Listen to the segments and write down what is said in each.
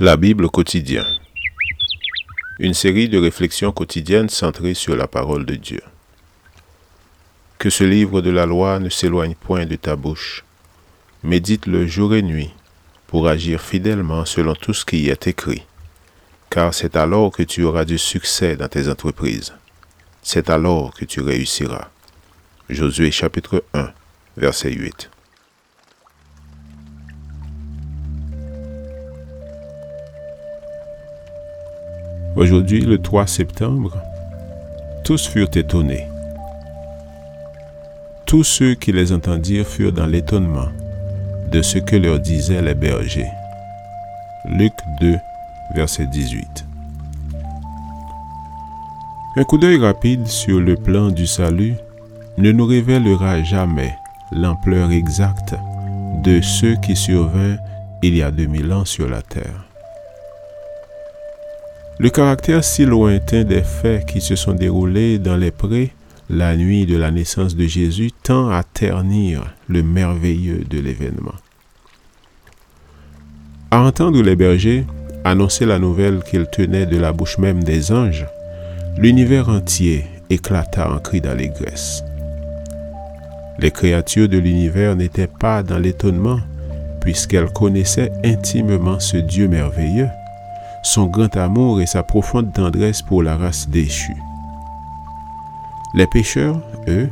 La Bible quotidien. Une série de réflexions quotidiennes centrées sur la parole de Dieu. Que ce livre de la loi ne s'éloigne point de ta bouche. Médite-le jour et nuit pour agir fidèlement selon tout ce qui y est écrit, car c'est alors que tu auras du succès dans tes entreprises. C'est alors que tu réussiras. Josué chapitre 1, verset 8. Aujourd'hui, le 3 septembre, tous furent étonnés. Tous ceux qui les entendirent furent dans l'étonnement de ce que leur disaient les bergers. Luc 2, verset 18. Un coup d'œil rapide sur le plan du salut ne nous révélera jamais l'ampleur exacte de ce qui survint il y a 2000 ans sur la terre. Le caractère si lointain des faits qui se sont déroulés dans les prés la nuit de la naissance de Jésus tend à ternir le merveilleux de l'événement. À entendre les bergers annoncer la nouvelle qu'ils tenaient de la bouche même des anges, l'univers entier éclata en cris d'allégresse. Les créatures de l'univers n'étaient pas dans l'étonnement, puisqu'elles connaissaient intimement ce Dieu merveilleux son grand amour et sa profonde tendresse pour la race déchue. Les pécheurs, eux,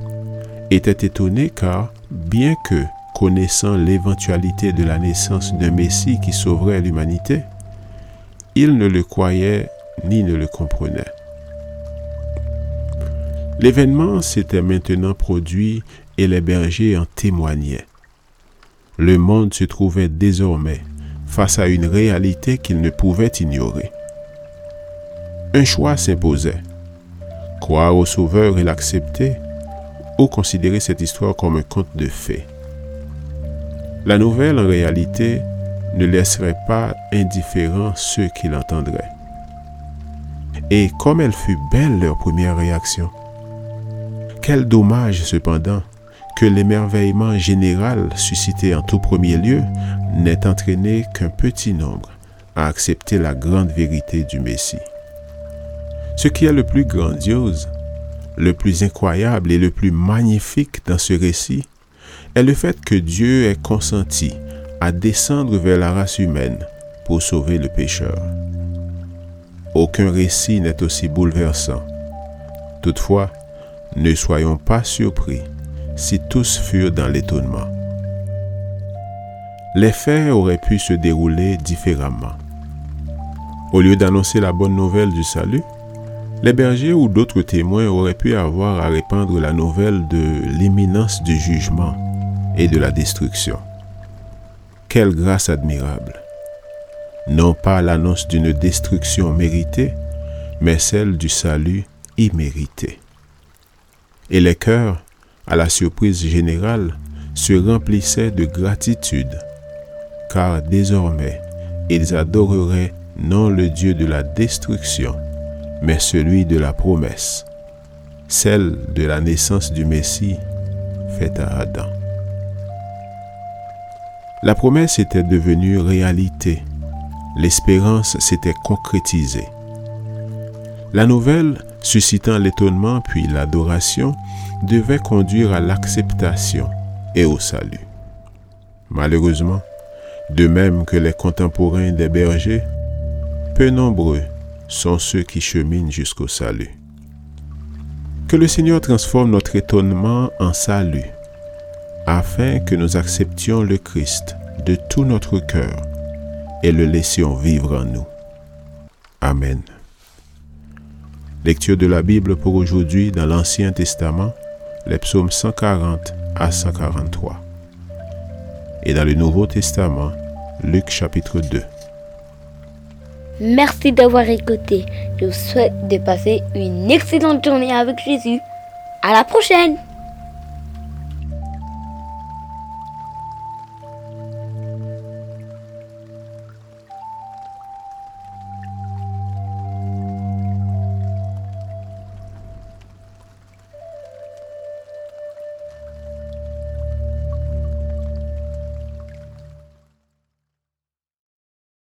étaient étonnés car, bien que connaissant l'éventualité de la naissance d'un Messie qui sauverait l'humanité, ils ne le croyaient ni ne le comprenaient. L'événement s'était maintenant produit et les bergers en témoignaient. Le monde se trouvait désormais face à une réalité qu'ils ne pouvaient ignorer. Un choix s'imposait. Croire au Sauveur et l'accepter, ou considérer cette histoire comme un conte de fées. La nouvelle, en réalité, ne laisserait pas indifférents ceux qui l'entendraient. Et comme elle fut belle leur première réaction. Quel dommage cependant que l'émerveillement général suscité en tout premier lieu n'est entraîné qu'un petit nombre à accepter la grande vérité du Messie. Ce qui est le plus grandiose, le plus incroyable et le plus magnifique dans ce récit est le fait que Dieu ait consenti à descendre vers la race humaine pour sauver le pécheur. Aucun récit n'est aussi bouleversant. Toutefois, ne soyons pas surpris si tous furent dans l'étonnement les faits auraient pu se dérouler différemment. Au lieu d'annoncer la bonne nouvelle du salut, les bergers ou d'autres témoins auraient pu avoir à répandre la nouvelle de l'imminence du jugement et de la destruction. Quelle grâce admirable Non pas l'annonce d'une destruction méritée, mais celle du salut immérité. Et les cœurs, à la surprise générale, se remplissaient de gratitude car désormais ils adoreraient non le Dieu de la destruction, mais celui de la promesse, celle de la naissance du Messie faite à Adam. La promesse était devenue réalité, l'espérance s'était concrétisée. La nouvelle, suscitant l'étonnement puis l'adoration, devait conduire à l'acceptation et au salut. Malheureusement, de même que les contemporains des bergers, peu nombreux sont ceux qui cheminent jusqu'au salut. Que le Seigneur transforme notre étonnement en salut, afin que nous acceptions le Christ de tout notre cœur et le laissions vivre en nous. Amen. Lecture de la Bible pour aujourd'hui dans l'Ancien Testament, les psaumes 140 à 143. Et dans le Nouveau Testament, Luc chapitre 2. Merci d'avoir écouté. Je vous souhaite de passer une excellente journée avec Jésus. À la prochaine!